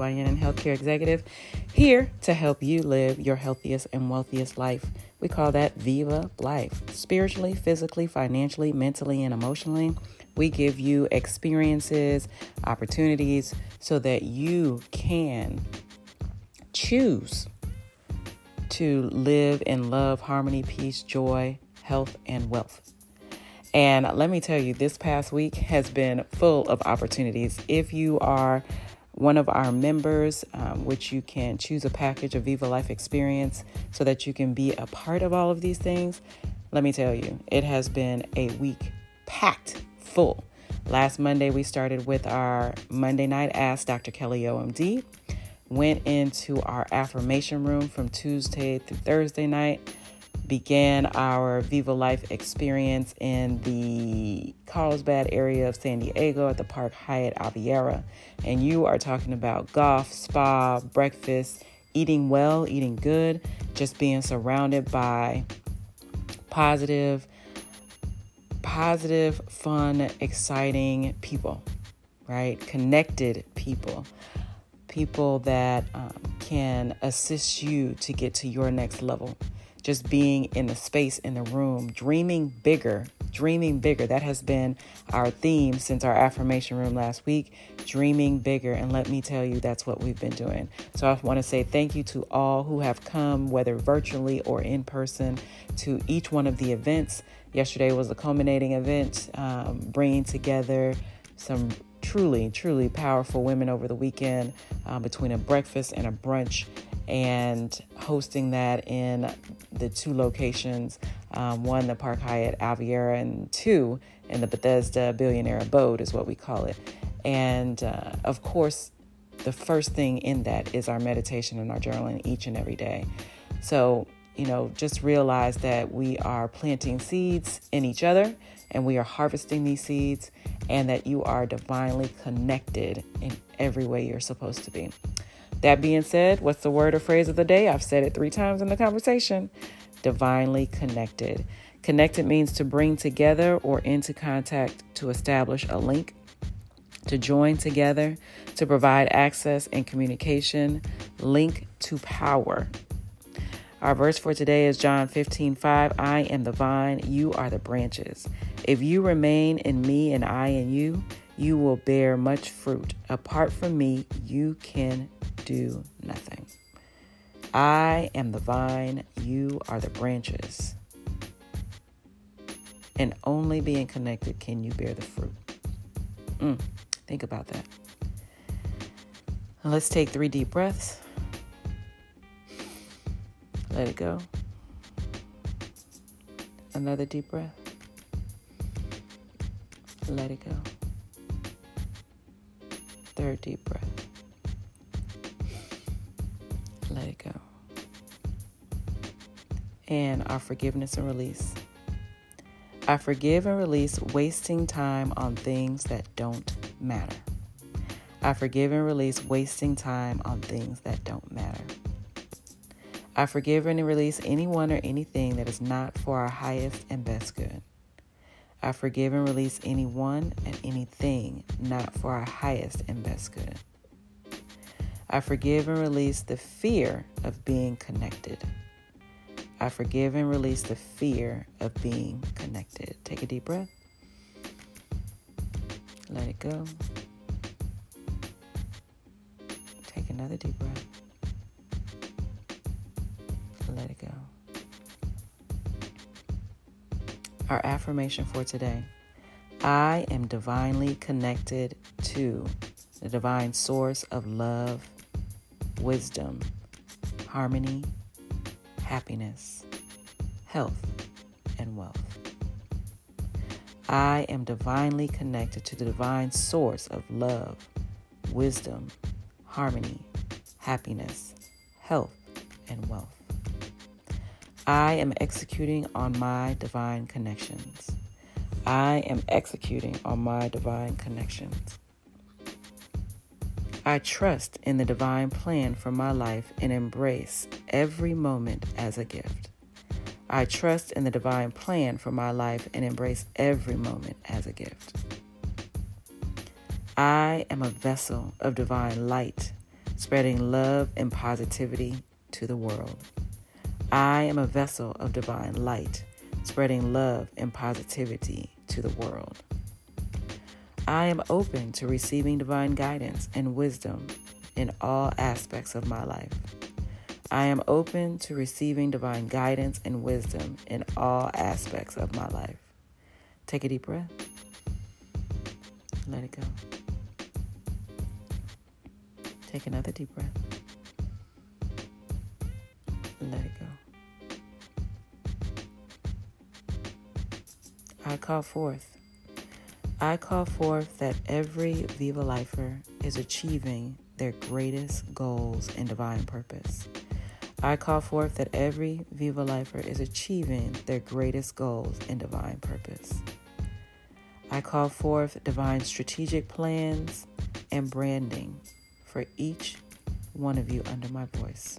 OBGYN and healthcare executive, here to help you live your healthiest and wealthiest life. We call that Viva Life. Spiritually, physically, financially, mentally, and emotionally. We give you experiences, opportunities so that you can choose to live in love, harmony, peace, joy, health, and wealth. And let me tell you, this past week has been full of opportunities. If you are one of our members, um, which you can choose a package of Viva Life Experience so that you can be a part of all of these things, let me tell you, it has been a week packed full. Last Monday, we started with our Monday night Ask Dr. Kelly OMD, went into our affirmation room from Tuesday through Thursday night began our Viva Life experience in the Carlsbad area of San Diego at the Park Hyatt Aviara. And you are talking about golf, spa, breakfast, eating well, eating good, just being surrounded by positive, positive, fun, exciting people, right? Connected people. People that um, can assist you to get to your next level just being in the space in the room, dreaming bigger, dreaming bigger. That has been our theme since our affirmation room last week, dreaming bigger. And let me tell you, that's what we've been doing. So I want to say thank you to all who have come, whether virtually or in person, to each one of the events. Yesterday was a culminating event, um, bringing together some truly, truly powerful women over the weekend um, between a breakfast and a brunch and hosting that in the two locations um, one, the Park Hyatt Aviara, and two, in the Bethesda Billionaire Abode, is what we call it. And uh, of course, the first thing in that is our meditation and our journaling each and every day. So, you know, just realize that we are planting seeds in each other and we are harvesting these seeds, and that you are divinely connected in every way you're supposed to be. That being said, what's the word or phrase of the day? I've said it three times in the conversation divinely connected. Connected means to bring together or into contact to establish a link, to join together, to provide access and communication, link to power. Our verse for today is John 15, 5. I am the vine, you are the branches. If you remain in me and I in you, you will bear much fruit. Apart from me, you can do nothing. I am the vine, you are the branches. And only being connected can you bear the fruit. Mm, think about that. let's take three deep breaths. Let it go. Another deep breath. Let it go. Third deep breath. Let it go. And our forgiveness and release. I forgive and release wasting time on things that don't matter. I forgive and release wasting time on things that don't matter. I forgive and release anyone or anything that is not for our highest and best good. I forgive and release anyone and anything not for our highest and best good. I forgive and release the fear of being connected. I forgive and release the fear of being connected. Take a deep breath. Let it go. Take another deep breath. Let it go. Our affirmation for today I am divinely connected to the divine source of love, wisdom, harmony, happiness, health, and wealth. I am divinely connected to the divine source of love, wisdom, harmony, happiness, health, and wealth. I am executing on my divine connections. I am executing on my divine connections. I trust in the divine plan for my life and embrace every moment as a gift. I trust in the divine plan for my life and embrace every moment as a gift. I am a vessel of divine light, spreading love and positivity to the world. I am a vessel of divine light, spreading love and positivity to the world. I am open to receiving divine guidance and wisdom in all aspects of my life. I am open to receiving divine guidance and wisdom in all aspects of my life. Take a deep breath. Let it go. Take another deep breath. Let it go. I call forth. I call forth that every Viva Lifer is achieving their greatest goals and divine purpose. I call forth that every Viva Lifer is achieving their greatest goals and divine purpose. I call forth divine strategic plans and branding for each one of you under my voice.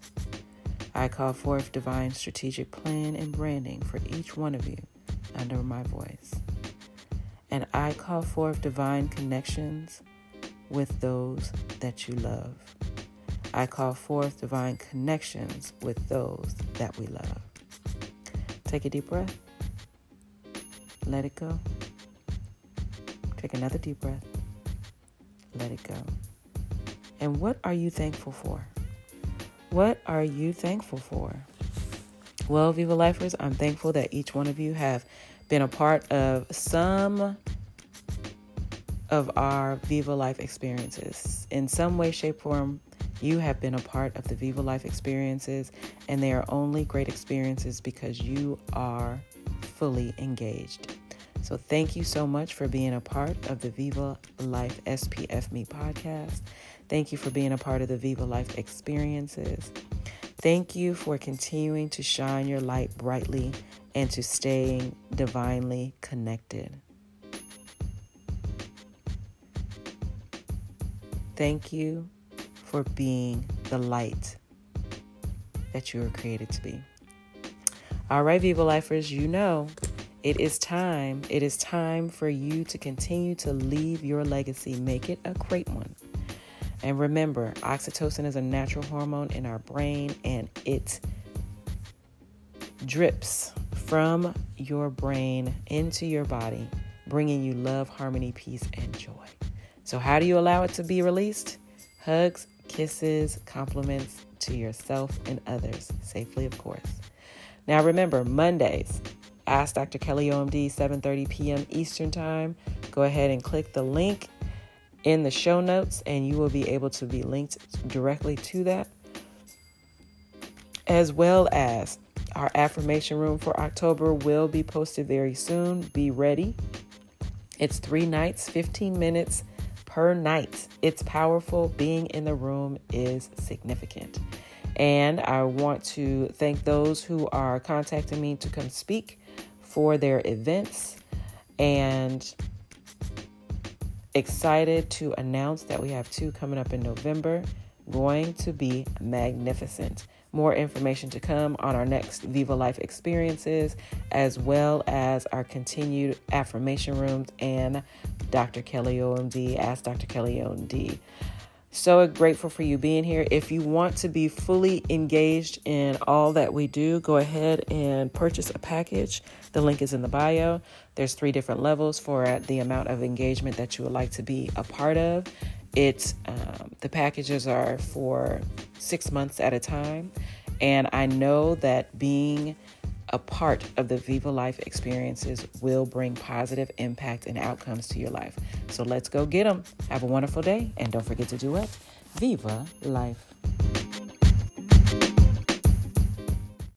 I call forth divine strategic plan and branding for each one of you under my voice. And I call forth divine connections with those that you love. I call forth divine connections with those that we love. Take a deep breath. Let it go. Take another deep breath. Let it go. And what are you thankful for? What are you thankful for? Well, Viva Lifers, I'm thankful that each one of you have been a part of some of our Viva Life experiences. In some way, shape, form, you have been a part of the Viva Life experiences, and they are only great experiences because you are fully engaged. So, thank you so much for being a part of the Viva Life SPF Me podcast. Thank you for being a part of the Viva Life experiences. Thank you for continuing to shine your light brightly and to staying divinely connected. Thank you for being the light that you were created to be. All right, Viva Lifers, you know it is time. It is time for you to continue to leave your legacy. Make it a great one. And remember, oxytocin is a natural hormone in our brain and it drips from your brain into your body, bringing you love, harmony, peace, and joy. So, how do you allow it to be released? Hugs, kisses, compliments to yourself and others, safely, of course. Now, remember, Mondays, Ask Dr. Kelly OMD, 7:30 p.m. Eastern Time. Go ahead and click the link in the show notes, and you will be able to be linked directly to that, as well as our affirmation room for October will be posted very soon. Be ready. It's three nights, 15 minutes per night. It's powerful. Being in the room is significant. And I want to thank those who are contacting me to come speak for their events and excited to announce that we have two coming up in November. Going to be magnificent. More information to come on our next Viva Life experiences, as well as our continued affirmation rooms and Dr. Kelly OMD. Ask Dr. Kelly OMD. So grateful for you being here. If you want to be fully engaged in all that we do, go ahead and purchase a package. The link is in the bio. There's three different levels for the amount of engagement that you would like to be a part of. It's um, the packages are for six months at a time, and I know that being a part of the Viva Life experiences will bring positive impact and outcomes to your life. So let's go get them. Have a wonderful day, and don't forget to do it. Viva Life.